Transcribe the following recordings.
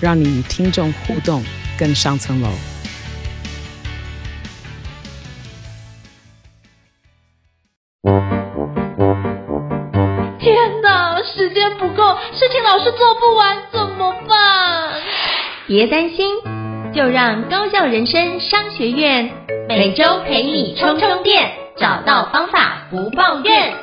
让你与听众互动更上层楼。天哪，时间不够，事情老是做不完怎么办？别担心，就让高效人生商学院每周陪你充充电，找到方法不抱怨。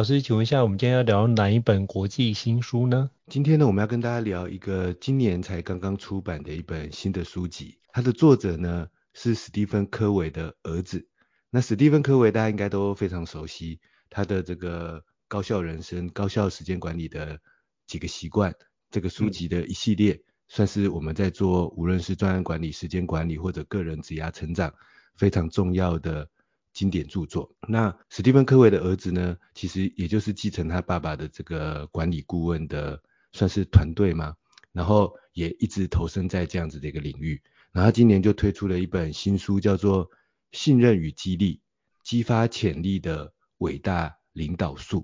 老师，请问一下，我们今天要聊哪一本国际新书呢？今天呢，我们要跟大家聊一个今年才刚刚出版的一本新的书籍。它的作者呢是史蒂芬·科维的儿子。那史蒂芬·科维大家应该都非常熟悉，他的这个高效人生、高效时间管理的几个习惯，这个书籍的一系列，算是我们在做无论是专案管理、时间管理或者个人职涯成长非常重要的。经典著作。那史蒂芬·科维的儿子呢，其实也就是继承他爸爸的这个管理顾问的，算是团队嘛。然后也一直投身在这样子的一个领域。然后今年就推出了一本新书，叫做《信任与激励：激发潜力的伟大领导术》。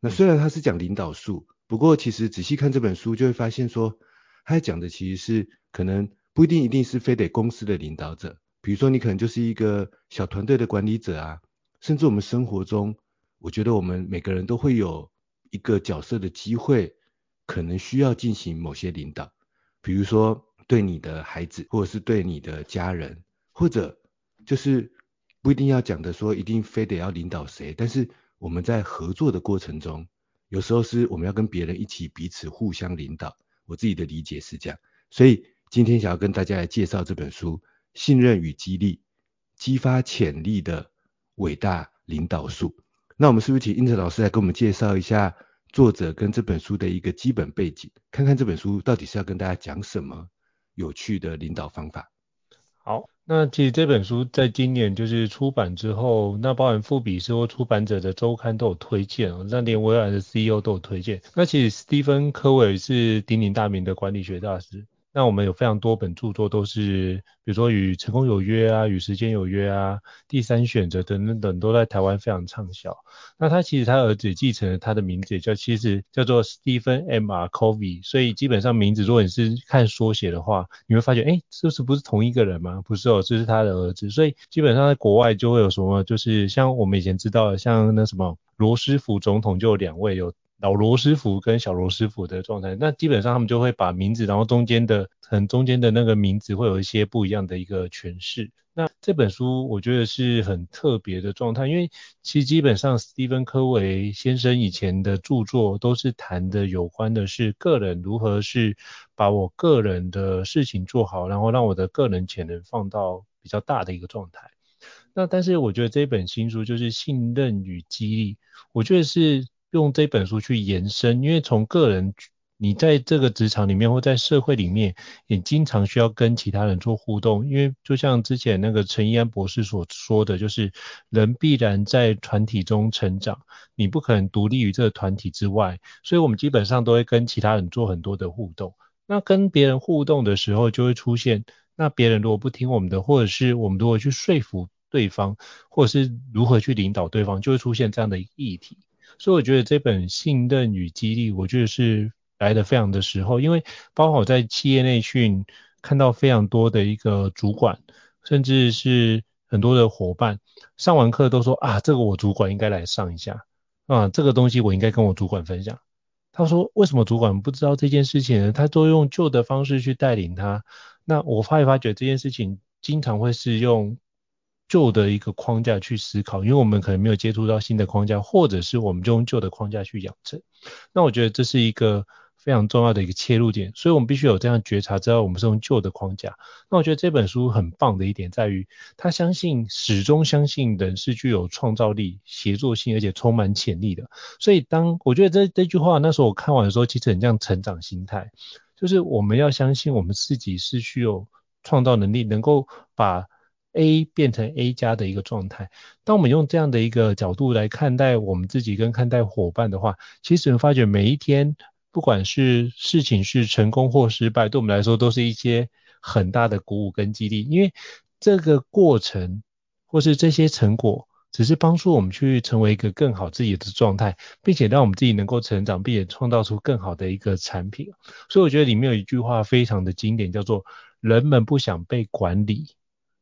那虽然他是讲领导术，不过其实仔细看这本书，就会发现说，他讲的其实是可能不一定一定是非得公司的领导者。比如说，你可能就是一个小团队的管理者啊，甚至我们生活中，我觉得我们每个人都会有一个角色的机会，可能需要进行某些领导。比如说，对你的孩子，或者是对你的家人，或者就是不一定要讲的说一定非得要领导谁，但是我们在合作的过程中，有时候是我们要跟别人一起彼此互相领导。我自己的理解是这样，所以今天想要跟大家来介绍这本书。信任与激励，激发潜力的伟大领导术。那我们是不是请英哲老师来给我们介绍一下作者跟这本书的一个基本背景，看看这本书到底是要跟大家讲什么有趣的领导方法？好，那其实这本书在今年就是出版之后，那包含富比士或出版者的周刊都有推荐，那连微软的 CEO 都有推荐。那其实史蒂芬·科维是鼎鼎大名的管理学大师。那我们有非常多本著作都是，比如说与成功有约啊，与时间有约啊，第三选择等等等，都在台湾非常畅销。那他其实他儿子继承了他的名字，叫其实叫做 Stephen M. R. Covey，所以基本上名字如果你是看缩写的话，你会发现，哎，这是不是同一个人吗？不是哦，这是他的儿子。所以基本上在国外就会有什么，就是像我们以前知道的，像那什么罗斯福总统就有两位有。老罗师傅跟小罗师傅的状态，那基本上他们就会把名字，然后中间的很中间的那个名字会有一些不一样的一个诠释。那这本书我觉得是很特别的状态，因为其实基本上斯蒂芬科维先生以前的著作都是谈的有关的是个人如何是把我个人的事情做好，然后让我的个人潜能放到比较大的一个状态。那但是我觉得这本新书就是信任与激励，我觉得是。用这本书去延伸，因为从个人，你在这个职场里面或在社会里面，也经常需要跟其他人做互动。因为就像之前那个陈一安博士所说的，就是人必然在团体中成长，你不可能独立于这个团体之外。所以我们基本上都会跟其他人做很多的互动。那跟别人互动的时候，就会出现，那别人如果不听我们的，或者是我们如何去说服对方，或者是如何去领导对方，就会出现这样的议题。所以我觉得这本信任与激励，我觉得是来得非常的时候，因为包括我在企业内训看到非常多的一个主管，甚至是很多的伙伴上完课都说啊，这个我主管应该来上一下啊，这个东西我应该跟我主管分享。他说为什么主管不知道这件事情呢？他都用旧的方式去带领他。那我发一发觉这件事情经常会是用旧的一个框架去思考，因为我们可能没有接触到新的框架，或者是我们就用旧的框架去养成。那我觉得这是一个非常重要的一个切入点，所以我们必须有这样觉察，知道我们是用旧的框架。那我觉得这本书很棒的一点在于，他相信始终相信人是具有创造力、协作性，而且充满潜力的。所以当我觉得这这句话那时候我看完的时候，其实很像成长心态，就是我们要相信我们自己是具有创造能力，能够把 A 变成 A 加的一个状态。当我们用这样的一个角度来看待我们自己跟看待伙伴的话，其实发觉每一天。不管是事情是成功或失败，对我们来说都是一些很大的鼓舞跟激励，因为这个过程或是这些成果，只是帮助我们去成为一个更好自己的状态，并且让我们自己能够成长，并且创造出更好的一个产品。所以我觉得里面有一句话非常的经典，叫做“人们不想被管理，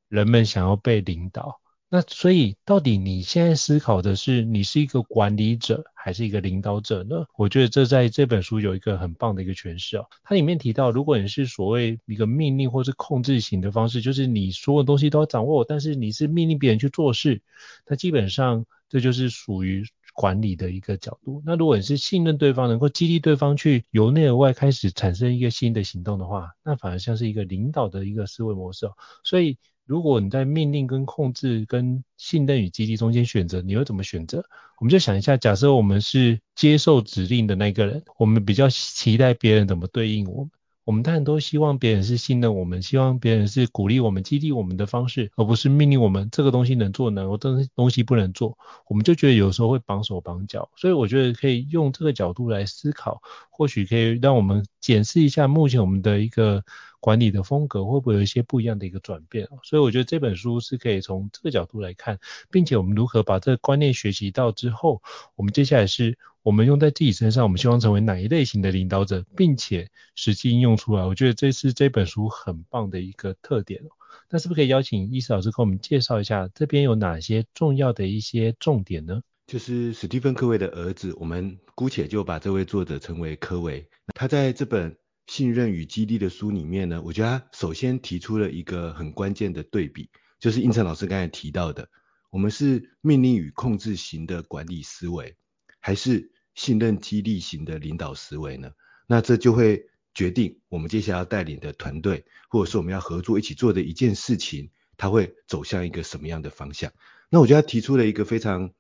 人们想要被领导”。那所以，到底你现在思考的是，你是一个管理者还是一个领导者呢？我觉得这在这本书有一个很棒的一个诠释哦。它里面提到，如果你是所谓一个命令或是控制型的方式，就是你所有东西都要掌握，但是你是命令别人去做事，那基本上这就是属于管理的一个角度。那如果你是信任对方，能够激励对方去由内而外开始产生一个新的行动的话，那反而像是一个领导的一个思维模式哦。所以。如果你在命令跟控制跟信任与激励中间选择，你会怎么选择？我们就想一下，假设我们是接受指令的那个人，我们比较期待别人怎么对应我们。我们当然都希望别人是信任我们，希望别人是鼓励我们、激励我们的方式，而不是命令我们这个东西能做能，我这个东西不能做。我们就觉得有时候会绑手绑脚，所以我觉得可以用这个角度来思考，或许可以让我们检视一下目前我们的一个管理的风格会不会有一些不一样的一个转变。所以我觉得这本书是可以从这个角度来看，并且我们如何把这个观念学习到之后，我们接下来是。我们用在自己身上，我们希望成为哪一类型的领导者，并且实际应用出来。我觉得这是这本书很棒的一个特点。那是不是可以邀请伊斯老师给我们介绍一下这边有哪些重要的一些重点呢？就是史蒂芬·科维的儿子，我们姑且就把这位作者称为科维。他在这本《信任与激励》的书里面呢，我觉得他首先提出了一个很关键的对比，就是应成老师刚才提到的，我们是命令与控制型的管理思维，还是信任激励型的领导思维呢？那这就会决定我们接下来要带领的团队，或者是我们要合作一起做的一件事情，它会走向一个什么样的方向？那我觉得他提出了一个非常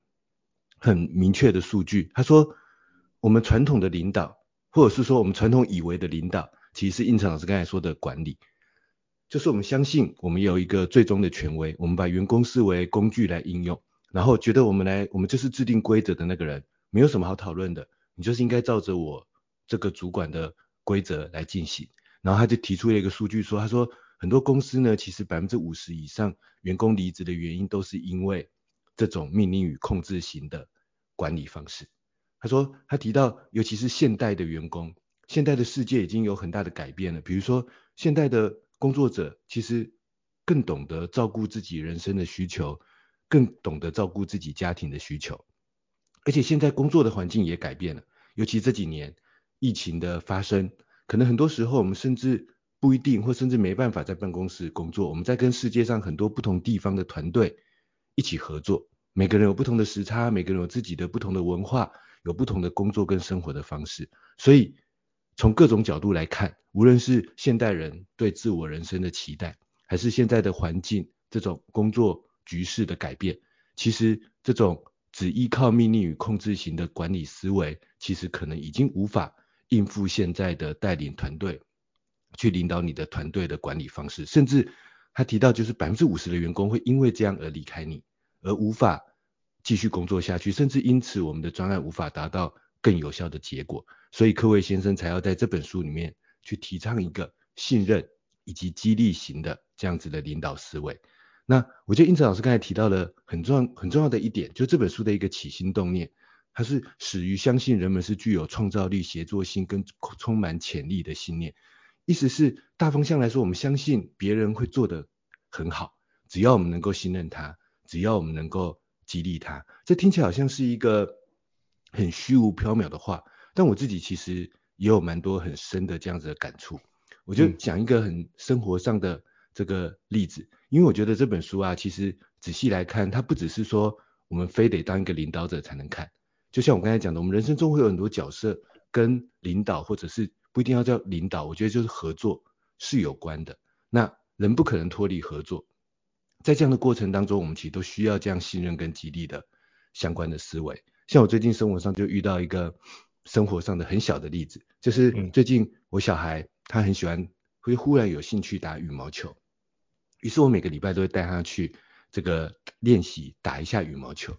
很明确的数据，他说我们传统的领导，或者是说我们传统以为的领导，其实是应成老师刚才说的管理，就是我们相信我们有一个最终的权威，我们把员工视为工具来应用，然后觉得我们来，我们就是制定规则的那个人。没有什么好讨论的，你就是应该照着我这个主管的规则来进行。然后他就提出了一个数据说，他说很多公司呢，其实百分之五十以上员工离职的原因都是因为这种命令与控制型的管理方式。他说他提到，尤其是现代的员工，现代的世界已经有很大的改变了。比如说，现代的工作者其实更懂得照顾自己人生的需求，更懂得照顾自己家庭的需求。而且现在工作的环境也改变了，尤其这几年疫情的发生，可能很多时候我们甚至不一定，或甚至没办法在办公室工作。我们在跟世界上很多不同地方的团队一起合作，每个人有不同的时差，每个人有自己的不同的文化，有不同的工作跟生活的方式。所以从各种角度来看，无论是现代人对自我人生的期待，还是现在的环境这种工作局势的改变，其实这种。只依靠命令与控制型的管理思维，其实可能已经无法应付现在的带领团队，去领导你的团队的管理方式。甚至他提到，就是百分之五十的员工会因为这样而离开你，而无法继续工作下去，甚至因此我们的专案无法达到更有效的结果。所以科维先生才要在这本书里面去提倡一个信任以及激励型的这样子的领导思维。那我觉得胤丞老师刚才提到了很重要很重要的一点，就这本书的一个起心动念，它是始于相信人们是具有创造力、协作性跟充满潜力的信念。意思是大方向来说，我们相信别人会做得很好，只要我们能够信任他，只要我们能够激励他。这听起来好像是一个很虚无缥缈的话，但我自己其实也有蛮多很深的这样子的感触。我就讲一个很生活上的这个例子。因为我觉得这本书啊，其实仔细来看，它不只是说我们非得当一个领导者才能看，就像我刚才讲的，我们人生中会有很多角色跟领导或者是不一定要叫领导，我觉得就是合作是有关的。那人不可能脱离合作，在这样的过程当中，我们其实都需要这样信任跟激励的相关的思维。像我最近生活上就遇到一个生活上的很小的例子，就是最近我小孩他很喜欢，会忽然有兴趣打羽毛球，于是我每个礼拜都会带他去这个练习打一下羽毛球。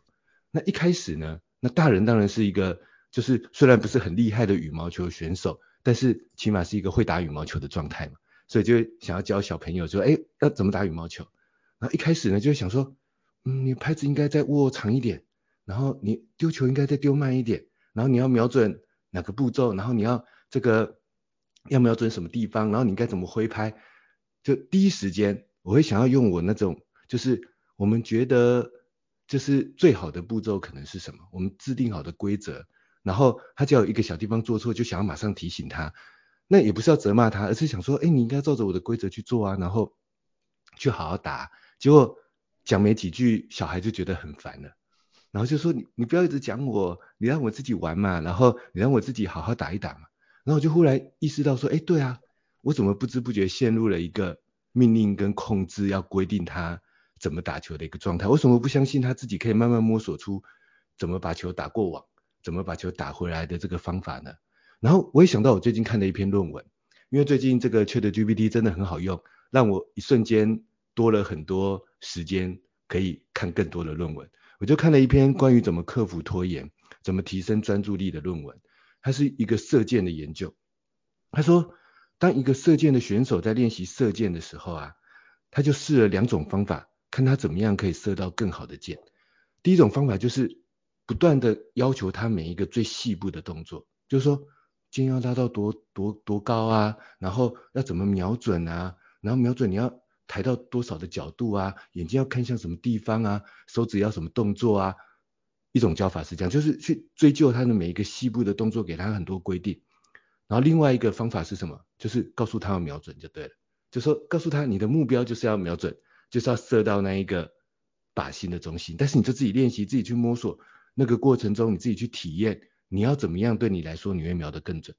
那一开始呢，那大人当然是一个就是虽然不是很厉害的羽毛球选手，但是起码是一个会打羽毛球的状态嘛，所以就想要教小朋友说，哎，要怎么打羽毛球？然后一开始呢，就想说，嗯，你拍子应该再握长一点，然后你丢球应该再丢慢一点。然后你要瞄准哪个步骤，然后你要这个要瞄准什么地方，然后你该怎么挥拍，就第一时间我会想要用我那种，就是我们觉得就是最好的步骤可能是什么，我们制定好的规则，然后他只要有一个小地方做错，就想要马上提醒他，那也不是要责骂他，而是想说，哎，你应该照着我的规则去做啊，然后去好好打，结果讲没几句，小孩就觉得很烦了。然后就说你你不要一直讲我，你让我自己玩嘛，然后你让我自己好好打一打嘛。然后我就忽然意识到说，哎，对啊，我怎么不知不觉陷入了一个命令跟控制，要规定他怎么打球的一个状态？为什么不相信他自己可以慢慢摸索出怎么把球打过网，怎么把球打回来的这个方法呢？然后我也想到我最近看的一篇论文，因为最近这个 ChatGPT 真的很好用，让我一瞬间多了很多时间可以看更多的论文。我就看了一篇关于怎么克服拖延、怎么提升专注力的论文，它是一个射箭的研究。他说，当一个射箭的选手在练习射箭的时候啊，他就试了两种方法，看他怎么样可以射到更好的箭。第一种方法就是不断的要求他每一个最细部的动作，就是说箭要拉到多多多高啊，然后要怎么瞄准啊，然后瞄准你要。抬到多少的角度啊？眼睛要看向什么地方啊？手指要什么动作啊？一种教法是这样，就是去追究他的每一个细部的动作，给他很多规定。然后另外一个方法是什么？就是告诉他要瞄准就对了，就说告诉他你的目标就是要瞄准，就是要射到那一个靶心的中心。但是你就自己练习，自己去摸索，那个过程中你自己去体验，你要怎么样对你来说你会瞄得更准。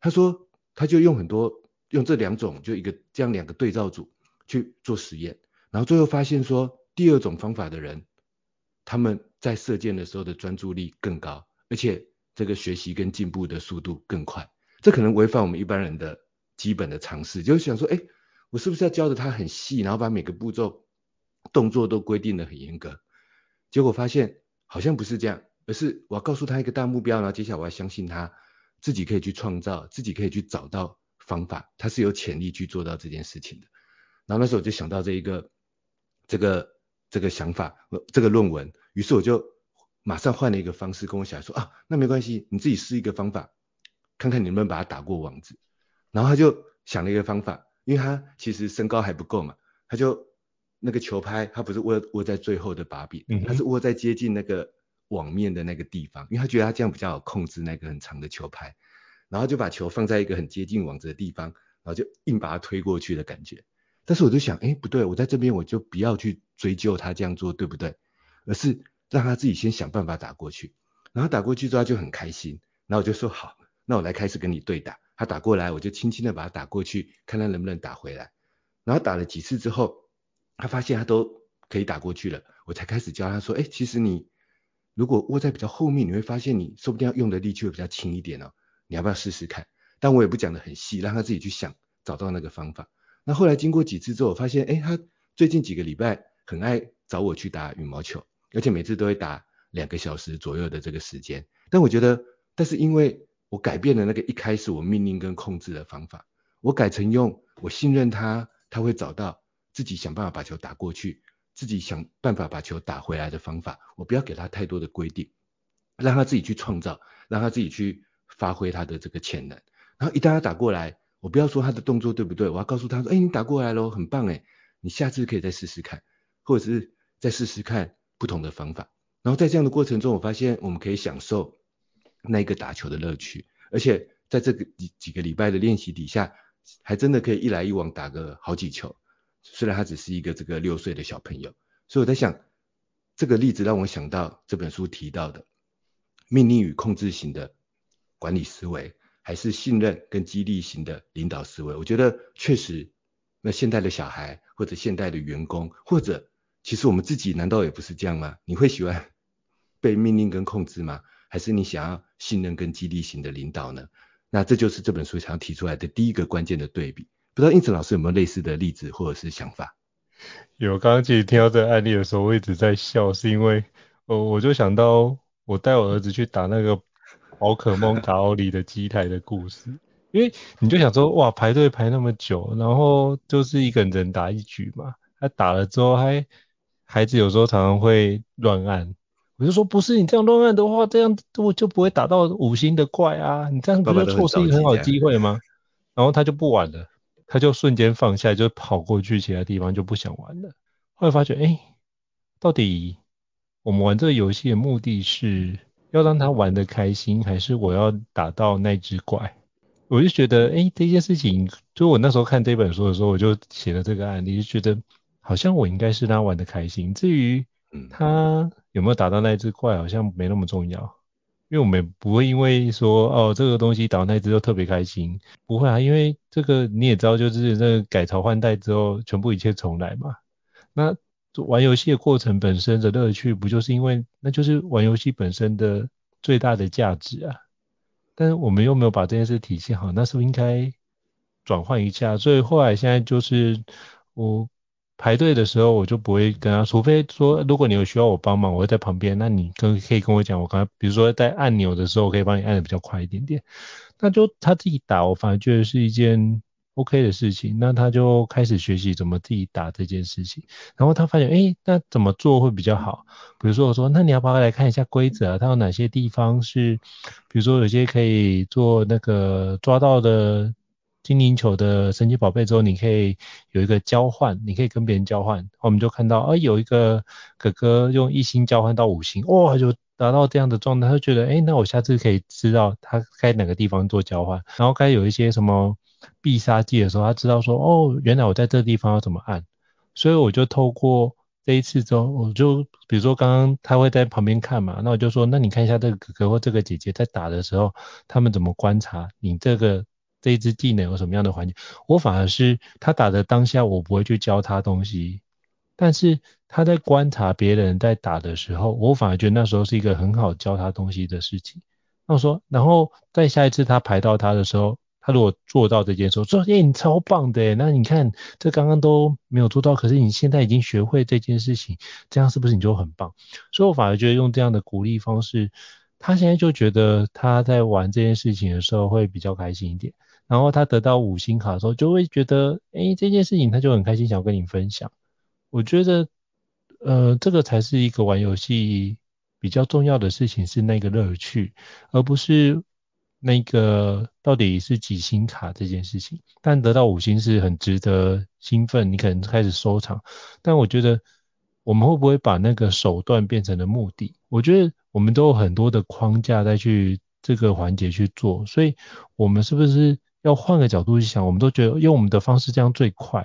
他说他就用很多用这两种，就一个这样两个对照组。去做实验，然后最后发现说，第二种方法的人，他们在射箭的时候的专注力更高，而且这个学习跟进步的速度更快。这可能违反我们一般人的基本的常识，就是想说，哎，我是不是要教的他很细，然后把每个步骤动作都规定得很严格？结果发现好像不是这样，而是我要告诉他一个大目标，然后接下来我要相信他自己可以去创造，自己可以去找到方法，他是有潜力去做到这件事情的。然后那时候我就想到这一个这个这个想法，这个论文，于是我就马上换了一个方式跟我小孩说啊，那没关系，你自己试一个方法，看看你能不能把它打过网子。然后他就想了一个方法，因为他其实身高还不够嘛，他就那个球拍他不是握握在最后的把柄，他是握在接近那个网面的那个地方，因为他觉得他这样比较好控制那个很长的球拍，然后就把球放在一个很接近网子的地方，然后就硬把它推过去的感觉。但是我就想，哎，不对，我在这边我就不要去追究他这样做对不对，而是让他自己先想办法打过去，然后打过去之后他就很开心，然后我就说好，那我来开始跟你对打，他打过来我就轻轻的把他打过去，看他能不能打回来，然后打了几次之后，他发现他都可以打过去了，我才开始教他说，哎，其实你如果握在比较后面，你会发现你说不定要用的力气会比较轻一点哦，你要不要试试看？但我也不讲的很细，让他自己去想，找到那个方法。那后来经过几次之后，我发现，哎，他最近几个礼拜很爱找我去打羽毛球，而且每次都会打两个小时左右的这个时间。但我觉得，但是因为我改变了那个一开始我命令跟控制的方法，我改成用我信任他，他会找到自己想办法把球打过去，自己想办法把球打回来的方法。我不要给他太多的规定，让他自己去创造，让他自己去发挥他的这个潜能。然后一旦他打过来，我不要说他的动作对不对，我要告诉他说，哎，你打过来喽，很棒哎，你下次可以再试试看，或者是再试试看不同的方法。然后在这样的过程中，我发现我们可以享受那个打球的乐趣，而且在这个几几个礼拜的练习底下，还真的可以一来一往打个好几球。虽然他只是一个这个六岁的小朋友，所以我在想，这个例子让我想到这本书提到的命令与控制型的管理思维，还是信任跟激励型的领导思维。我觉得确实，那现代的小孩或者现代的员工，或者其实我们自己难道也不是这样吗？你会喜欢 被命令跟控制吗？还是你想要信任跟激励型的领导呢？那这就是这本书想要提出来的第一个关键的对比。不知道胤丞老师有没有类似的例子或者是想法？有，刚刚其实听到这个案例的时候，我一直在笑，是因为，呃，我就想到我带我儿子去打那个宝可梦卡奥里的机台的故事，因为你就想说，哇，排队排那么久，然后就是一个人打一局嘛，他打了之后还，孩子有时候常常会乱按，我就说不是，你这样乱按的话，这样我就不会打到五星的怪啊，你这样不就错失一个很好的机会吗？然后他就不玩了。他就瞬间放下，就跑过去其他地方，就不想玩了。后来发觉，哎，到底我们玩这个游戏的目的是要让他玩得开心，还是我要打到那只怪？我就觉得，哎，这件事情，就我那时候看这本书的时候，我就写了这个案例，就觉得好像我应该是让他玩得开心。至于他有没有打到那只怪，好像没那么重要。因为我们不会因为说哦，这个东西打到那只就特别开心，不会啊，因为这个你也知道，就是那个改朝换代之后，全部一切重来嘛。那玩游戏的过程本身的乐趣，不就是因为那就是玩游戏本身的最大的价值啊？但是我们又没有把这件事体现好，那是不是应该转换一下？所以后来现在就是我。排队的时候，我就不会跟他，除非说如果你有需要我帮忙，我会在旁边，那你跟可以跟我讲，我刚才比如说在按钮的时候，我可以帮你按的比较快一点点。那就他自己打，我反而觉得是一件 OK 的事情。那他就开始学习怎么自己打这件事情，然后他发现，哎，那怎么做会比较好？比如说我说，那你要不要来看一下规则啊？它有哪些地方是，比如说有些可以做那个抓到的。精灵球的神奇宝贝之后，你可以有一个交换，你可以跟别人交换。我们就看到，啊，有一个哥哥用一星交换到五星，哇，就达到这样的状态，他就觉得，哎，那我下次可以知道他该哪个地方做交换，然后该有一些什么必杀技的时候，他知道说，哦，原来我在这地方要怎么按。所以我就透过这一次之后，我就比如说刚刚他会在旁边看嘛，那我就说，那你看一下这个哥哥或这个姐姐在打的时候，他们怎么观察你这个。这一支技能有什么样的环节？我反而是他打的当下，我不会去教他东西，但是他在观察别人在打的时候，我反而觉得那时候是一个很好教他东西的事情。那我说，然后在下一次他排到他的时候，他如果做到这件事，说，哎，你超棒的，那你看这刚刚都没有做到，可是你现在已经学会这件事情，这样是不是你就很棒？所以我反而觉得用这样的鼓励方式，他现在就觉得他在玩这件事情的时候会比较开心一点。然后他得到五星卡的时候，就会觉得，哎，这件事情他就很开心，想跟你分享。我觉得，呃，这个才是一个玩游戏比较重要的事情，是那个乐趣，而不是那个到底是几星卡这件事情。但得到五星是很值得兴奋，你可能开始收藏。但我觉得，我们会不会把那个手段变成了目的？我觉得我们都有很多的框架再去这个环节去做，所以我们是不是？要换个角度去想，我们都觉得用我们的方式这样最快，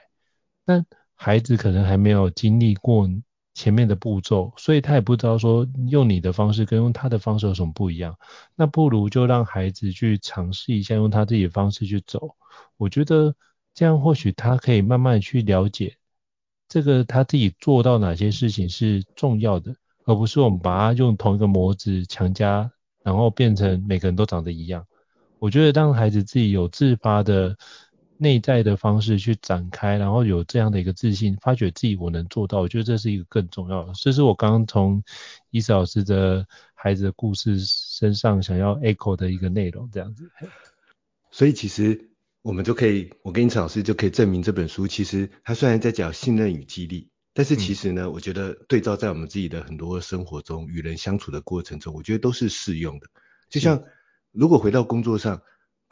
但孩子可能还没有经历过前面的步骤，所以他也不知道说用你的方式跟用他的方式有什么不一样。那不如就让孩子去尝试一下，用他自己的方式去走。我觉得这样或许他可以慢慢去了解这个他自己做到哪些事情是重要的，而不是我们把他用同一个模子强加，然后变成每个人都长得一样。我觉得让孩子自己有自发的内在的方式去展开，然后有这样的一个自信，发觉自己我能做到，我觉得这是一个更重要的。这是我刚刚从伊斯老师的孩子的故事身上想要 echo 的一个内容，这样子。所以其实我们就可以，我跟伊斯老师就可以证明这本书其实它虽然在讲信任与激励，但是其实呢，嗯、我觉得对照在我们自己的很多生活中与人相处的过程中，我觉得都是适用的，就像。如果回到工作上，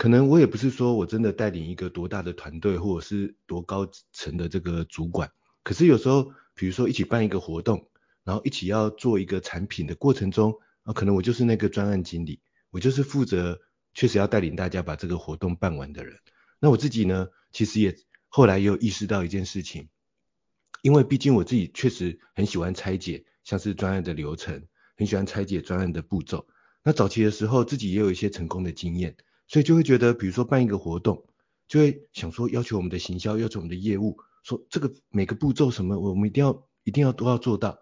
可能我也不是说我真的带领一个多大的团队，或者是多高层的这个主管。可是有时候，比如说一起办一个活动，然后一起要做一个产品的过程中，啊，可能我就是那个专案经理，我就是负责确实要带领大家把这个活动办完的人。那我自己呢，其实也后来也有意识到一件事情，因为毕竟我自己确实很喜欢拆解，像是专案的流程，很喜欢拆解专案的步骤。那早期的时候，自己也有一些成功的经验，所以就会觉得，比如说办一个活动，就会想说要求我们的行销，要求我们的业务，说这个每个步骤什么，我们一定要一定要都要做到，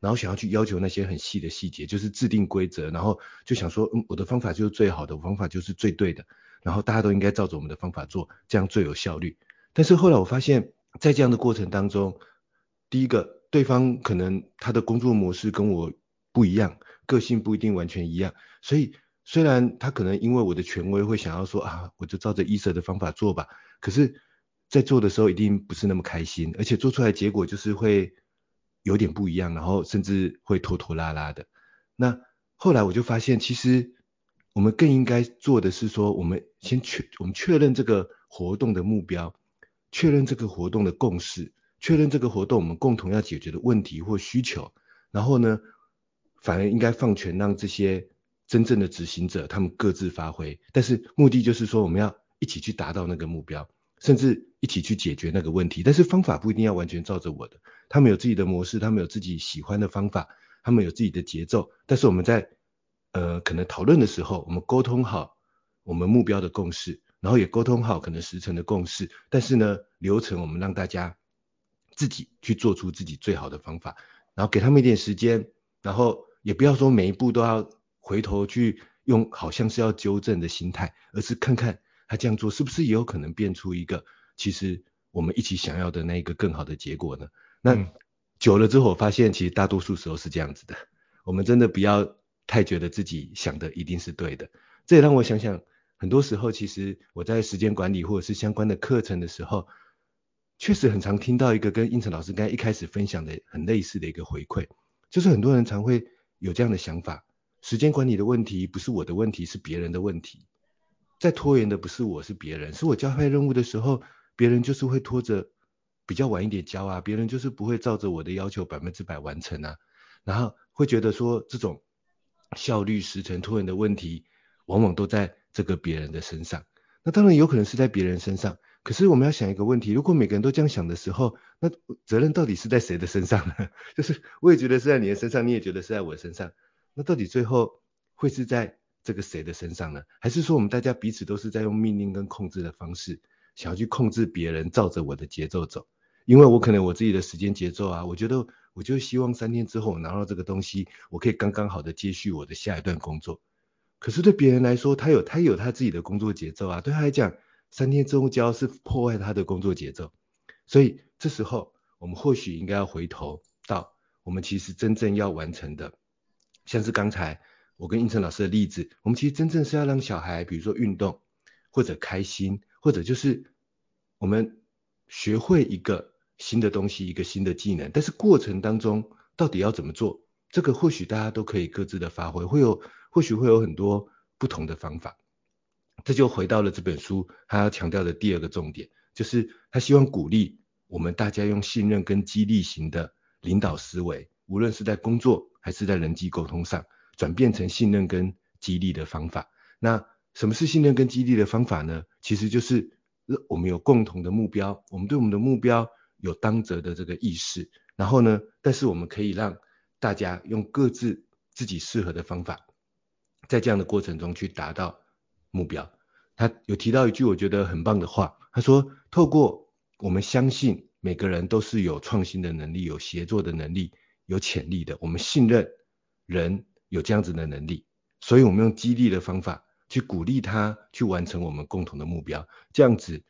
然后想要去要求那些很细的细节，就是制定规则，然后就想说，嗯，我的方法就是最好的，方法就是最对的，然后大家都应该照着我们的方法做，这样最有效率。但是后来我发现，在这样的过程当中，第一个，对方可能他的工作模式跟我不一样。个性不一定完全一样，所以虽然他可能因为我的权威会想要说啊，我就照着医生的方法做吧，可是，在做的时候一定不是那么开心，而且做出来结果就是会有点不一样，然后甚至会拖拖拉拉的。那后来我就发现，其实我们更应该做的是说，我们先确我们确认这个活动的目标，确认这个活动的共识，确认这个活动我们共同要解决的问题或需求，然后呢，反而应该放权让这些真正的执行者他们各自发挥，但是目的就是说我们要一起去达到那个目标，甚至一起去解决那个问题。但是方法不一定要完全照着我的，他们有自己的模式，他们有自己喜欢的方法，他们有自己的节奏。但是我们在呃可能讨论的时候，我们沟通好我们目标的共识，然后也沟通好可能时程的共识。但是呢，流程我们让大家自己去做出自己最好的方法，然后给他们一点时间，然后。也不要说每一步都要回头去用，好像是要纠正的心态，而是看看他这样做是不是也有可能变出一个其实我们一起想要的那一个更好的结果呢？那久了之后，我发现其实大多数时候是这样子的。我们真的不要太觉得自己想的一定是对的。这也让我想想，很多时候其实我在时间管理或者是相关的课程的时候，确实很常听到一个跟应成老师刚才一开始分享的很类似的一个回馈，就是很多人常会。有这样的想法，时间管理的问题不是我的问题，是别人的问题。在拖延的不是我，是别人。是我交派任务的时候，别人就是会拖着比较晚一点交啊，别人就是不会照着我的要求百分之百完成啊，然后会觉得说这种效率、时程、拖延的问题，往往都在这个别人的身上。那当然有可能是在别人身上。可是我们要想一个问题，如果每个人都这样想的时候，那责任到底是在谁的身上呢？就是我也觉得是在你的身上，你也觉得是在我的身上，那到底最后会是在这个谁的身上呢？还是说我们大家彼此都是在用命令跟控制的方式，想要去控制别人，照着我的节奏走？因为我可能我自己的时间节奏啊，我觉得我就希望三天之后我拿到这个东西，我可以刚刚好的接续我的下一段工作。可是对别人来说，他有他有他自己的工作节奏啊，对他来讲。三天之后交是破坏他的工作节奏，所以这时候我们或许应该要回头到我们其实真正要完成的，像是刚才我跟胤丞老师的例子，我们其实真正是要让小孩，比如说运动或者开心，或者就是我们学会一个新的东西，一个新的技能，但是过程当中到底要怎么做，这个或许大家都可以各自的发挥，会有或许会有很多不同的方法。这就回到了这本书，他要强调的第二个重点，就是他希望鼓励我们大家用信任跟激励型的领导思维，无论是在工作还是在人际沟通上，转变成信任跟激励的方法。那什么是信任跟激励的方法呢？其实就是我们有共同的目标，我们对我们的目标有当责的这个意识，然后呢，但是我们可以让大家用各自自己适合的方法，在这样的过程中去达到目标，他有提到一句我觉得很棒的话，他说：“透过我们相信每个人都是有创新的能力、有协作的能力、有潜力的，我们信任人有这样子的能力，所以我们用激励的方法去鼓励他去完成我们共同的目标，这样子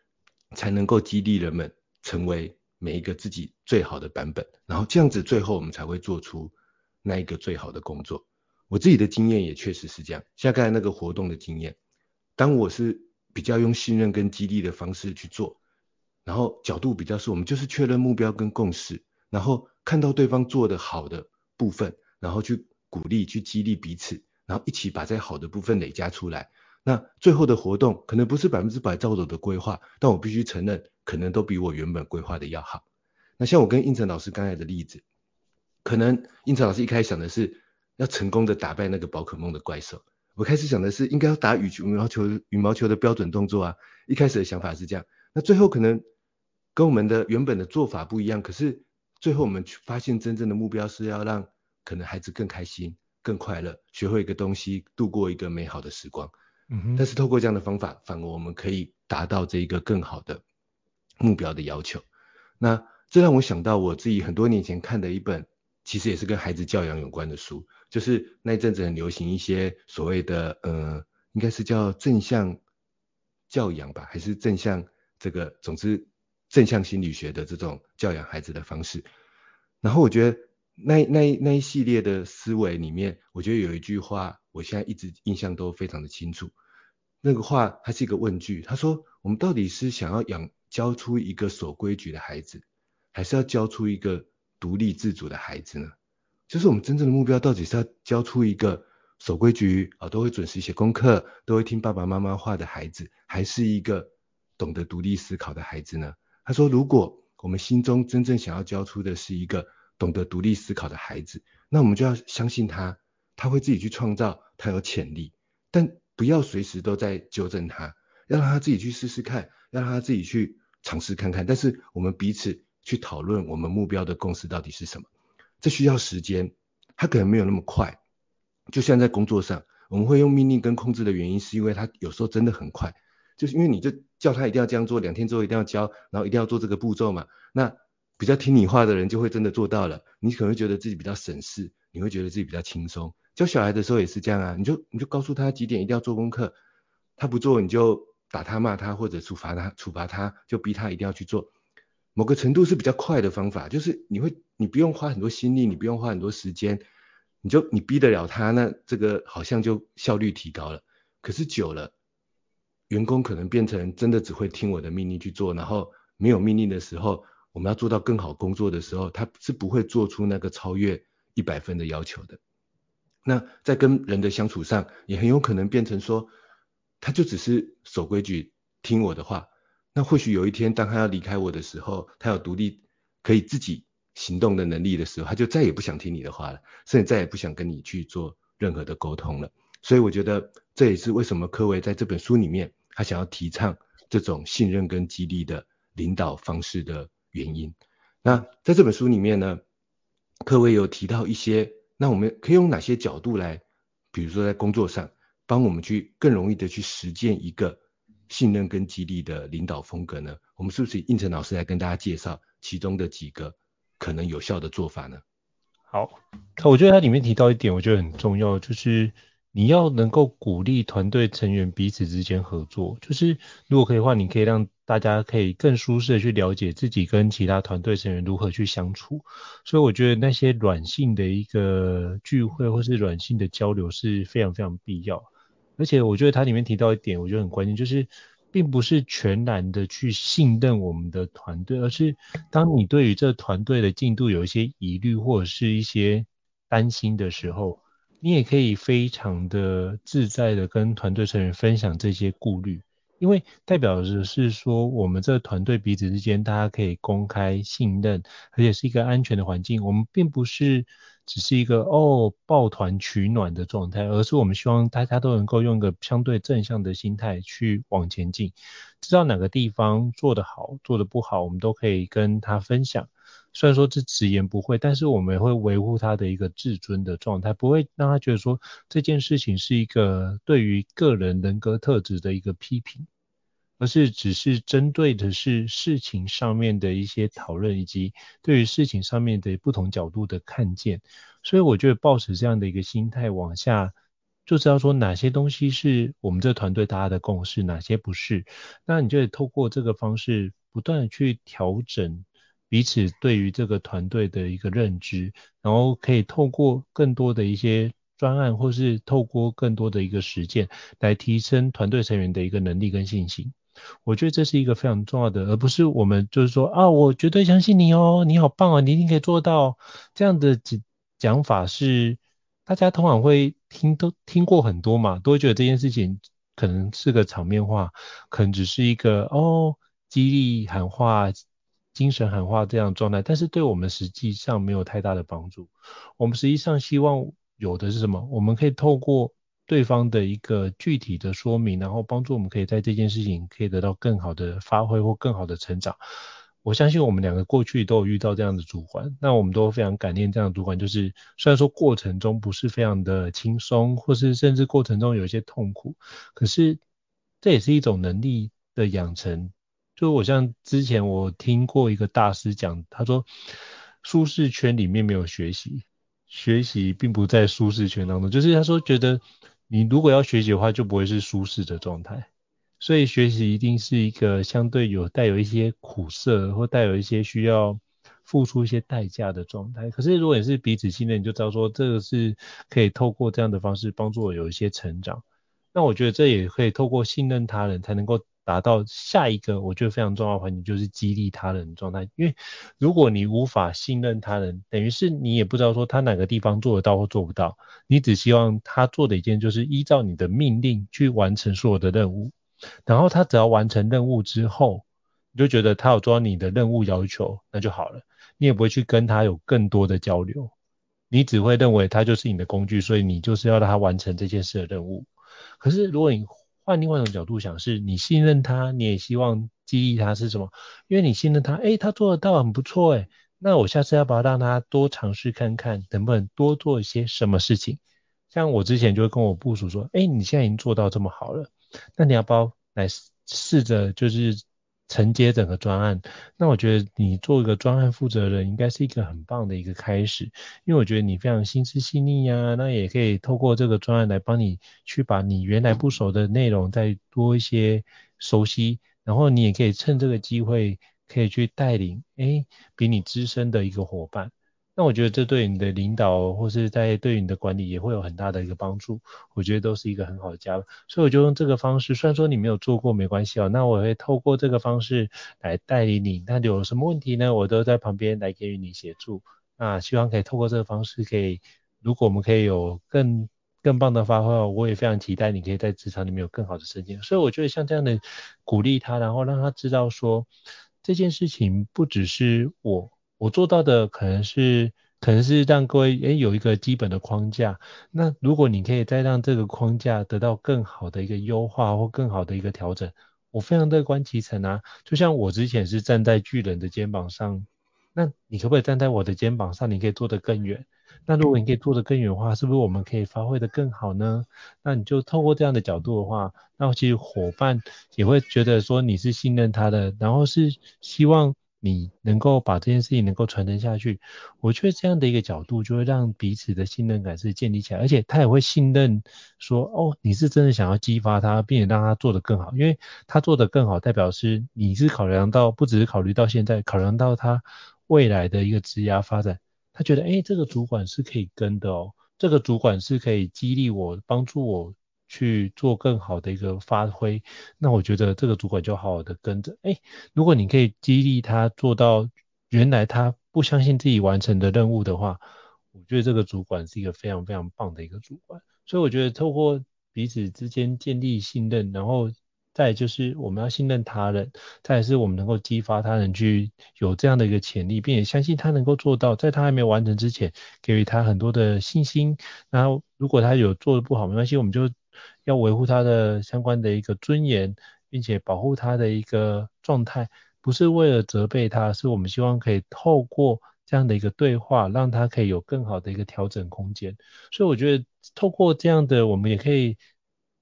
才能够激励人们成为每一个自己最好的版本，然后这样子最后我们才会做出那一个最好的工作。我自己的经验也确实是这样，像刚才那个活动的经验。”当我是比较用信任跟激励的方式去做，然后角度比较是我们就是确认目标跟共识，然后看到对方做的好的部分，然后去鼓励去激励彼此，然后一起把这好的部分累加出来。那最后的活动可能不是百分之百照我的规划，但我必须承认，可能都比我原本规划的要好。那像我跟胤丞老师刚才的例子，可能胤丞老师一开始想的是要成功的打败那个宝可梦的怪兽。我开始想的是应该要打羽羽毛球羽毛球的标准动作啊，一开始的想法是这样，那最后可能跟我们的原本的做法不一样，可是最后我们发现真正的目标是要让可能孩子更开心、更快乐，学会一个东西，度过一个美好的时光。嗯哼。但是透过这样的方法，反而我们可以达到这一个更好的目标的要求。那这让我想到我自己很多年前看的一本，其实也是跟孩子教养有关的书，就是那一阵子很流行一些所谓的呃，应该是叫正向教养吧，还是正向这个，总之正向心理学的这种教养孩子的方式。然后我觉得那那那一系列的思维里面，我觉得有一句话，我现在一直印象都非常的清楚。那个话它是一个问句，他说：我们到底是想要养教出一个守规矩的孩子，还是要教出一个独立自主的孩子呢，就是我们真正的目标到底是要教出一个守规矩啊，都会准时写功课，都会听爸爸妈妈话的孩子，还是一个懂得独立思考的孩子呢？他说，如果我们心中真正想要教出的是一个懂得独立思考的孩子，那我们就要相信他，他会自己去创造，他有潜力，但不要随时都在纠正他，要让他自己去试试看，要让他自己去尝试看看，但是我们彼此。去讨论我们目标的共识到底是什么，这需要时间，他可能没有那么快。就像在工作上，我们会用命令跟控制的原因，是因为他有时候真的很快，就是因为你就叫他一定要这样做，两天之后一定要交，然后一定要做这个步骤嘛。那比较听你话的人就会真的做到了，你可能会觉得自己比较省事，你会觉得自己比较轻松。教小孩的时候也是这样啊，你就你就告诉他几点一定要做功课，他不做你就打他骂他或者处罚他，处罚他就逼他一定要去做。某个程度是比较快的方法，就是你会，你不用花很多心力，你不用花很多时间，你就你逼得了他，那这个好像就效率提高了。可是久了，员工可能变成真的只会听我的命令去做，然后没有命令的时候，我们要做到更好工作的时候，他是不会做出那个超越一百分的要求的。那在跟人的相处上，也很有可能变成说，他就只是守规矩，听我的话。那或许有一天，当他要离开我的时候，他有独立可以自己行动的能力的时候，他就再也不想听你的话了，甚至再也不想跟你去做任何的沟通了。所以我觉得这也是为什么柯维在这本书里面，他想要提倡这种信任跟激励的领导方式的原因。那在这本书里面呢，柯维有提到一些，那我们可以用哪些角度来，比如说在工作上，帮我们去更容易的去实践一个。信任跟激励的领导风格呢？我们是不是应成老师来跟大家介绍其中的几个可能有效的做法呢？好，我觉得它里面提到一点，我觉得很重要，就是你要能够鼓励团队成员彼此之间合作。就是如果可以的话，你可以让大家可以更舒适的去了解自己跟其他团队成员如何去相处。所以我觉得那些软性的一个聚会或是软性的交流是非常非常必要。而且我觉得它里面提到一点，我觉得很关键，就是并不是全然的去信任我们的团队，而是当你对于这团队的进度有一些疑虑或者是一些担心的时候，你也可以非常的自在的跟团队成员分享这些顾虑，因为代表的是说我们这个团队彼此之间大家可以公开信任，而且是一个安全的环境，我们并不是。只是一个哦抱团取暖的状态，而是我们希望大家都能够用一个相对正向的心态去往前进，知道哪个地方做得好，做得不好，我们都可以跟他分享。虽然说这直言不讳，但是我们会维护他的一个自尊的状态，不会让他觉得说这件事情是一个对于个人人格特质的一个批评。而是只是针对的是事情上面的一些讨论，以及对于事情上面的不同角度的看见。所以我觉得抱持这样的一个心态往下，就知道说哪些东西是我们这个团队大家的共识，哪些不是。那你就得透过这个方式，不断的去调整彼此对于这个团队的一个认知，然后可以透过更多的一些专案，或是透过更多的一个实践，来提升团队成员的一个能力跟信心。我觉得这是一个非常重要的，而不是我们就是说啊，我绝对相信你哦，你好棒哦，你一定可以做到。这样的讲讲法是大家通常会听都听过很多嘛，都会觉得这件事情可能是个场面话，可能只是一个哦激励喊话、精神喊话这样状态，但是对我们实际上没有太大的帮助。我们实际上希望有的是什么？我们可以透过。对方的一个具体的说明，然后帮助我们可以在这件事情可以得到更好的发挥或更好的成长。我相信我们两个过去都有遇到这样的主管，那我们都非常感念这样的主管。就是虽然说过程中不是非常的轻松，或是甚至过程中有一些痛苦，可是这也是一种能力的养成。就我像之前我听过一个大师讲，他说舒适圈里面没有学习，学习并不在舒适圈当中。就是他说觉得你如果要学习的话，就不会是舒适的状态。所以学习一定是一个相对有带有一些苦涩，或带有一些需要付出一些代价的状态。可是如果你是彼此信任，你就知道说这个是可以透过这样的方式帮助我有一些成长。那我觉得这也可以透过信任他人才能够达到下一个我觉得非常重要的环节，就是激励他人状态。因为如果你无法信任他人，等于是你也不知道说他哪个地方做得到或做不到，你只希望他做的一件就是依照你的命令去完成所有的任务。然后他只要完成任务之后，你就觉得他有做你的任务要求，那就好了。你也不会去跟他有更多的交流，你只会认为他就是你的工具，所以你就是要让他完成这件事的任务。可是如果你换另外一种角度想，是你信任他，你也希望激励他是什么？因为你信任他，诶，他做得到很不错，诶，那我下次要不要让他多尝试看看，能不能多做一些什么事情？像我之前就会跟我部署说，诶，你现在已经做到这么好了。那你要不要来试着就是承接整个专案？那我觉得你做一个专案负责人，应该是一个很棒的一个开始，因为我觉得你非常心思细腻呀，那也可以透过这个专案来帮你去把你原来不熟的内容再多一些熟悉，然后你也可以趁这个机会可以去带领，哎，比你资深的一个伙伴。那我觉得这对你的领导或是在对你的管理也会有很大的一个帮助，我觉得都是一个很好的加分。所以我就用这个方式，虽然说你没有做过没关系哦，那我会透过这个方式来带领你。那有什么问题呢？我都在旁边来给予你协助。那希望可以透过这个方式，可以如果我们可以有更更棒的发挥，我也非常期待你可以在职场里面有更好的升迁。所以我觉得像这样的鼓励他，然后让他知道说这件事情不只是我。我做到的可能是，可能是让各位诶有一个基本的框架。那如果你可以再让这个框架得到更好的一个优化或更好的一个调整，我非常乐观其成啊。就像我之前是站在巨人的肩膀上，那你可不可以站在我的肩膀上？你可以做得更远。那如果你可以做得更远的话，是不是我们可以发挥得更好呢？那你就透过这样的角度的话，那其实伙伴也会觉得说你是信任他的，然后是希望。你能够把这件事情能够传承下去，我觉得这样的一个角度就会让彼此的信任感是建立起来，而且他也会信任说，哦，你是真的想要激发他，并且让他做得更好，因为他做得更好，代表是你是考量到，不只是考虑到现在，考量到他未来的一个职涯发展，他觉得，诶，这个主管是可以跟的哦，这个主管是可以激励我，帮助我。去做更好的一个发挥，那我觉得这个主管就好好的跟着。诶，如果你可以激励他做到原来他不相信自己完成的任务的话，我觉得这个主管是一个非常非常棒的一个主管。所以我觉得透过彼此之间建立信任，然后再就是我们要信任他人，再是我们能够激发他人去有这样的一个潜力，并且相信他能够做到，在他还没有完成之前，给予他很多的信心。然后如果他有做的不好，没关系，我们就。要维护他的相关的一个尊严，并且保护他的一个状态，不是为了责备他，是我们希望可以透过这样的一个对话，让他可以有更好的一个调整空间。所以我觉得透过这样的，我们也可以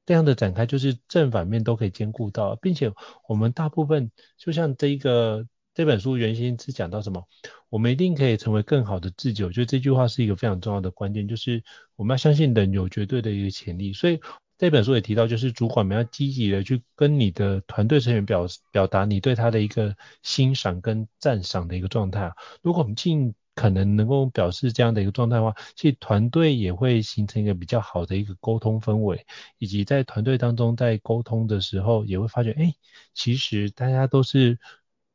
这样的展开，就是正反面都可以兼顾到，并且我们大部分就像这一个这本书原先是讲到什么，我们一定可以成为更好的自己。我觉得这句话是一个非常重要的关键，就是我们要相信人有绝对的一个潜力，所以。这本书也提到，就是主管们要积极的去跟你的团队成员表表达你对他的一个欣赏跟赞赏的一个状态啊。如果我们尽可能能够表示这样的一个状态的话，其实团队也会形成一个比较好的一个沟通氛围，以及在团队当中在沟通的时候也会发觉，哎，其实大家都是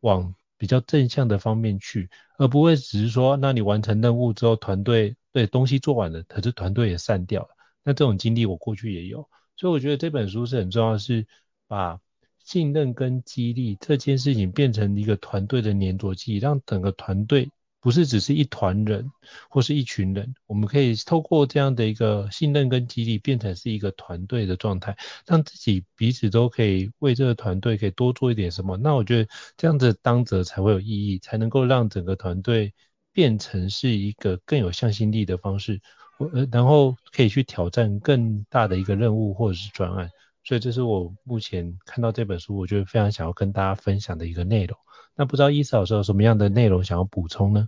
往比较正向的方面去，而不会只是说，那你完成任务之后，团队对东西做完了，可是团队也散掉了。那这种经历我过去也有。所以我觉得这本书是很重要，是把信任跟激励这件事情变成一个团队的黏着剂，让整个团队不是只是一团人或是一群人，我们可以透过这样的一个信任跟激励，变成是一个团队的状态，让自己彼此都可以为这个团队可以多做一点什么。那我觉得这样子当责才会有意义，才能够让整个团队变成是一个更有向心力的方式，呃，然后可以去挑战更大的一个任务或者是专案。所以这是我目前看到这本书，我觉得非常想要跟大家分享的一个内容。那不知道伊斯老师有什么样的内容想要补充呢？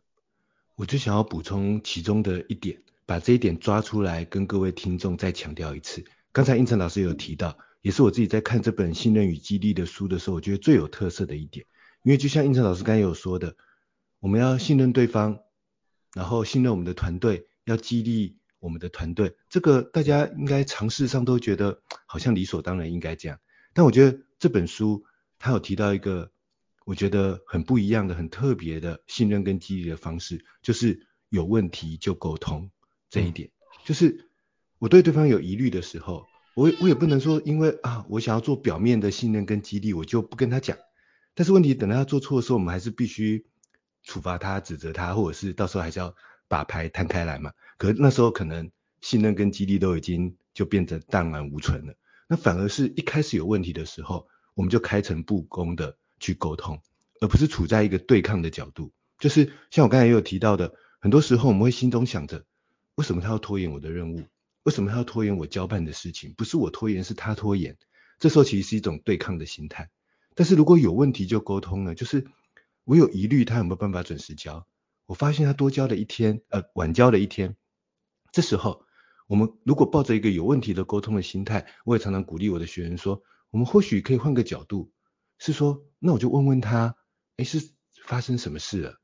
我就想要补充其中的一点，把这一点抓出来跟各位听众再强调一次。刚才胤丞老师有提到，也是我自己在看这本《信任与激励》的书的时候，我觉得最有特色的一点。因为就像胤丞老师刚才有说的，我们要信任对方，然后信任我们的团队，要激励。我们的团队，这个大家应该常识上都觉得好像理所当然应该这样，但我觉得这本书它有提到一个我觉得很不一样的、很特别的信任跟激励的方式，就是有问题就沟通这一点。嗯、就是我对对方有疑虑的时候，我我也不能说因为啊我想要做表面的信任跟激励，我就不跟他讲。但是问题等到他做错的时候，我们还是必须处罚他、指责他，或者是到时候还是要。把牌摊开来嘛，可是那时候可能信任跟激励都已经就变得荡然无存了。那反而是一开始有问题的时候，我们就开诚布公的去沟通，而不是处在一个对抗的角度。就是像我刚才也有提到的，很多时候我们会心中想着，为什么他要拖延我的任务？为什么他要拖延我交办的事情？不是我拖延，是他拖延。这时候其实是一种对抗的心态。但是如果有问题就沟通了，就是我有疑虑，他有没有办法准时交？我发现他多交了一天，呃，晚交了一天。这时候，我们如果抱着一个有问题的沟通的心态，我也常常鼓励我的学员说，我们或许可以换个角度，是说，那我就问问他，诶，是发生什么事了？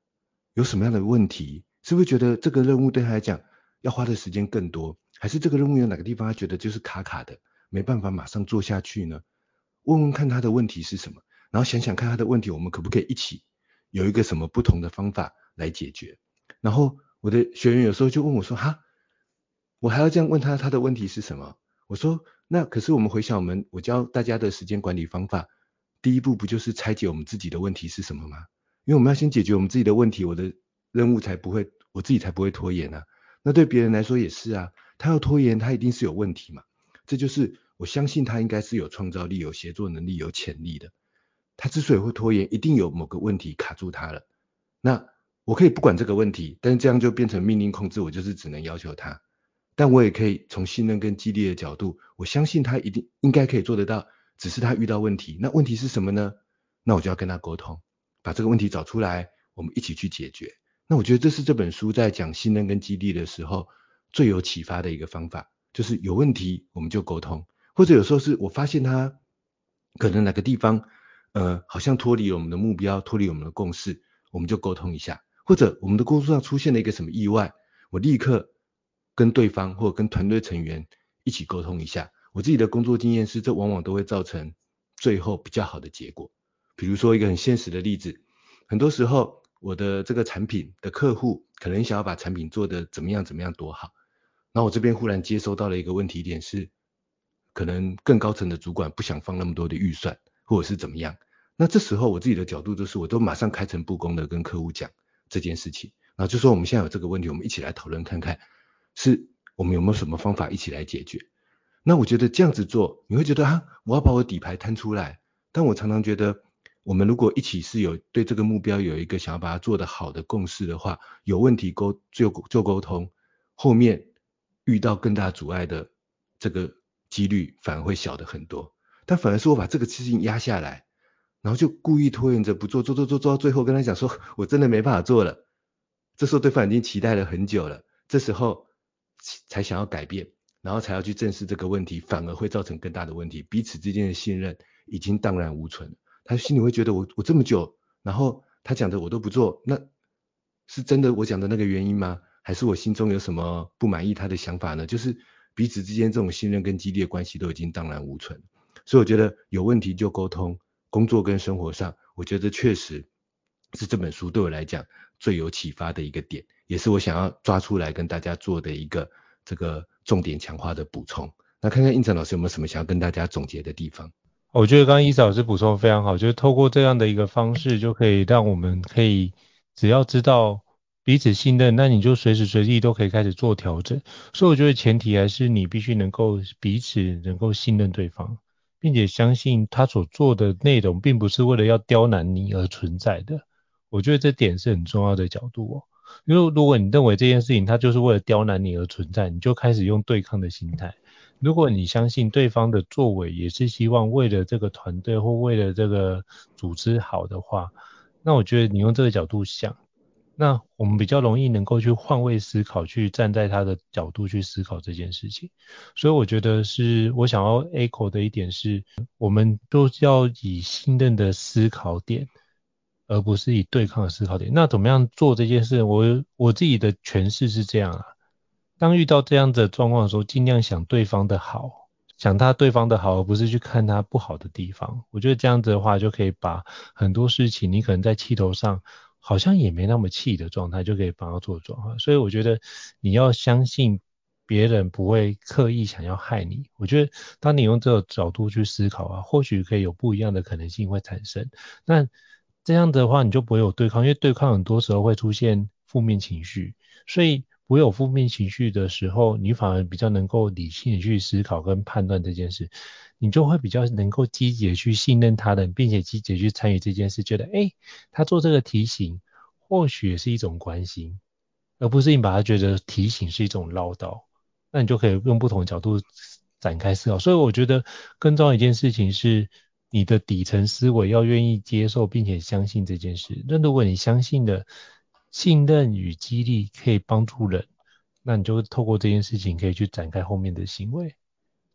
有什么样的问题？是不是觉得这个任务对他来讲要花的时间更多？还是这个任务有哪个地方他觉得就是卡卡的，没办法马上做下去呢？问问看他的问题是什么，然后想想看他的问题，我们可不可以一起有一个什么不同的方法？来解决，然后我的学员有时候就问我说：“哈，我还要这样问他，他的问题是什么？”我说：“那可是我们回想我们我教大家的时间管理方法，第一步不就是拆解我们自己的问题是什么吗？因为我们要先解决我们自己的问题，我的任务才不会，我自己才不会拖延啊。那对别人来说也是啊，他要拖延，他一定是有问题嘛。这就是我相信他应该是有创造力、有协作能力、有潜力的。他之所以会拖延，一定有某个问题卡住他了。那我可以不管这个问题，但是这样就变成命令控制，我就是只能要求他。但我也可以从信任跟激励的角度，我相信他一定应该可以做得到，只是他遇到问题。那问题是什么呢？那我就要跟他沟通，把这个问题找出来，我们一起去解决。那我觉得这是这本书在讲信任跟激励的时候最有启发的一个方法，就是有问题我们就沟通，或者有时候是我发现他可能哪个地方呃好像脱离了我们的目标，脱离我们的共识，我们就沟通一下。或者我们的工作上出现了一个什么意外，我立刻跟对方或者跟团队成员一起沟通一下。我自己的工作经验是，这往往都会造成最后比较好的结果。比如说一个很现实的例子，很多时候我的这个产品的客户可能想要把产品做得怎么样怎么样多好，那我这边忽然接收到了一个问题点是，可能更高层的主管不想放那么多的预算，或者是怎么样。那这时候我自己的角度就是，我都马上开诚布公的跟客户讲。这件事情，然后就说我们现在有这个问题，我们一起来讨论看看，是我们有没有什么方法一起来解决。那我觉得这样子做，你会觉得啊，我要把我底牌摊出来。但我常常觉得，我们如果一起是有对这个目标有一个想要把它做得好的共识的话，有问题沟就就沟通，后面遇到更大阻碍的这个几率反而会小得很多。但反而是我把这个事情压下来。然后就故意拖延着不做，做做做做到最后跟他讲说，我真的没办法做了。这时候对方已经期待了很久了，这时候才想要改变，然后才要去正视这个问题，反而会造成更大的问题，彼此之间的信任已经荡然无存。他心里会觉得我我这么久，然后他讲的我都不做，那是真的我讲的那个原因吗？还是我心中有什么不满意他的想法呢？就是彼此之间这种信任跟激烈关系都已经荡然无存。所以我觉得有问题就沟通。工作跟生活上，我觉得确实是这本书对我来讲最有启发的一个点，也是我想要抓出来跟大家做的一个这个重点强化的补充。那看看胤丞老师有没有什么想要跟大家总结的地方？我觉得刚刚伊斯老师补充的非常好，就是透过这样的一个方式，就可以让我们可以只要知道彼此信任，那你就随时随地都可以开始做调整。所以我觉得前提还是你必须能够彼此能够信任对方，并且相信他所做的内容并不是为了要刁难你而存在的。我觉得这点是很重要的角度哦。因为如果你认为这件事情它就是为了刁难你而存在，你就开始用对抗的心态。如果你相信对方的作为也是希望为了这个团队或为了这个组织好的话，那我觉得你用这个角度想。那我们比较容易能够去换位思考，去站在他的角度去思考这件事情。所以我觉得是我想要 echo 的一点是，我们都要以信任的思考点，而不是以对抗的思考点。那怎么样做这件事？我我自己的诠释是这样啊。当遇到这样的状况的时候，尽量想对方的好，想他对方的好，而不是去看他不好的地方。我觉得这样子的话，就可以把很多事情，你可能在气头上。好像也没那么气的状态，就可以帮他做转化。所以我觉得你要相信别人不会刻意想要害你。我觉得当你用这个角度去思考啊，或许可以有不一样的可能性会产生。那这样的话，你就不会有对抗，因为对抗很多时候会出现负面情绪。所以不会有负面情绪的时候，你反而比较能够理性的去思考跟判断这件事。你就会比较能够积极的去信任他人，并且积极的去参与这件事，觉得诶，他做这个提醒，或许也是一种关心，而不是你把他觉得提醒是一种唠叨，那你就可以用不同的角度展开思考。所以我觉得更重要一件事情是，你的底层思维要愿意接受并且相信这件事。那如果你相信的信任与激励可以帮助人，那你就透过这件事情可以去展开后面的行为。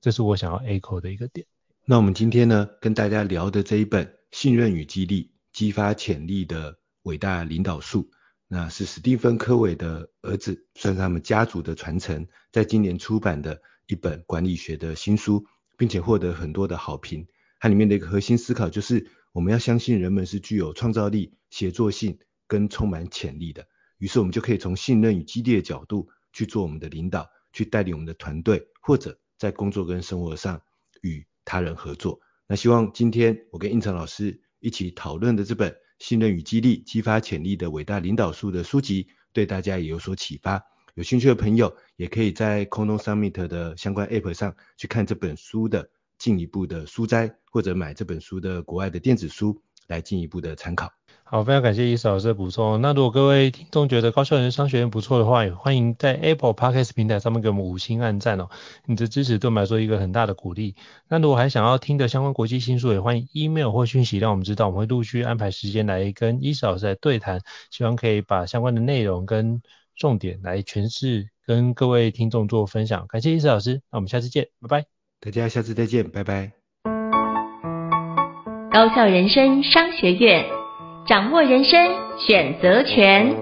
这是我想要 echo 的一个点。那我们今天呢，跟大家聊的这一本《信任与激励：激发潜力的伟大领导术》，那是史蒂芬·科维的儿子，算是他们家族的传承，在今年出版的一本管理学的新书，并且获得很多的好评。它里面的一个核心思考就是，我们要相信人们是具有创造力、协作性跟充满潜力的。于是我们就可以从信任与激励的角度去做我们的领导，去带领我们的团队，或者在工作跟生活上与他人合作。那希望今天我跟胤丞老师一起讨论的这本《信任与激励：激发潜力的伟大领导术》的书籍，对大家也有所启发。有兴趣的朋友，也可以在空中 Summit 的相关 App 上去看这本书的进一步的书摘，或者买这本书的国外的电子书来进一步的参考。好，非常感谢伊嫂老师的补充。那如果各位听众觉得高效人生商学院不错的话，也欢迎在 Apple Podcast 平台上面给我们五星按赞哦。你的支持对我们来说一个很大的鼓励。那如果还想要听的相关国际新书，也欢迎 email 或讯息让我们知道，我们会陆续安排时间来跟伊嫂老师来对谈，希望可以把相关的内容跟重点来诠释，跟各位听众做分享。感谢伊嫂老师，那我们下次见，拜拜。大家下次再见，拜拜。高效人生商学院。掌握人生选择权。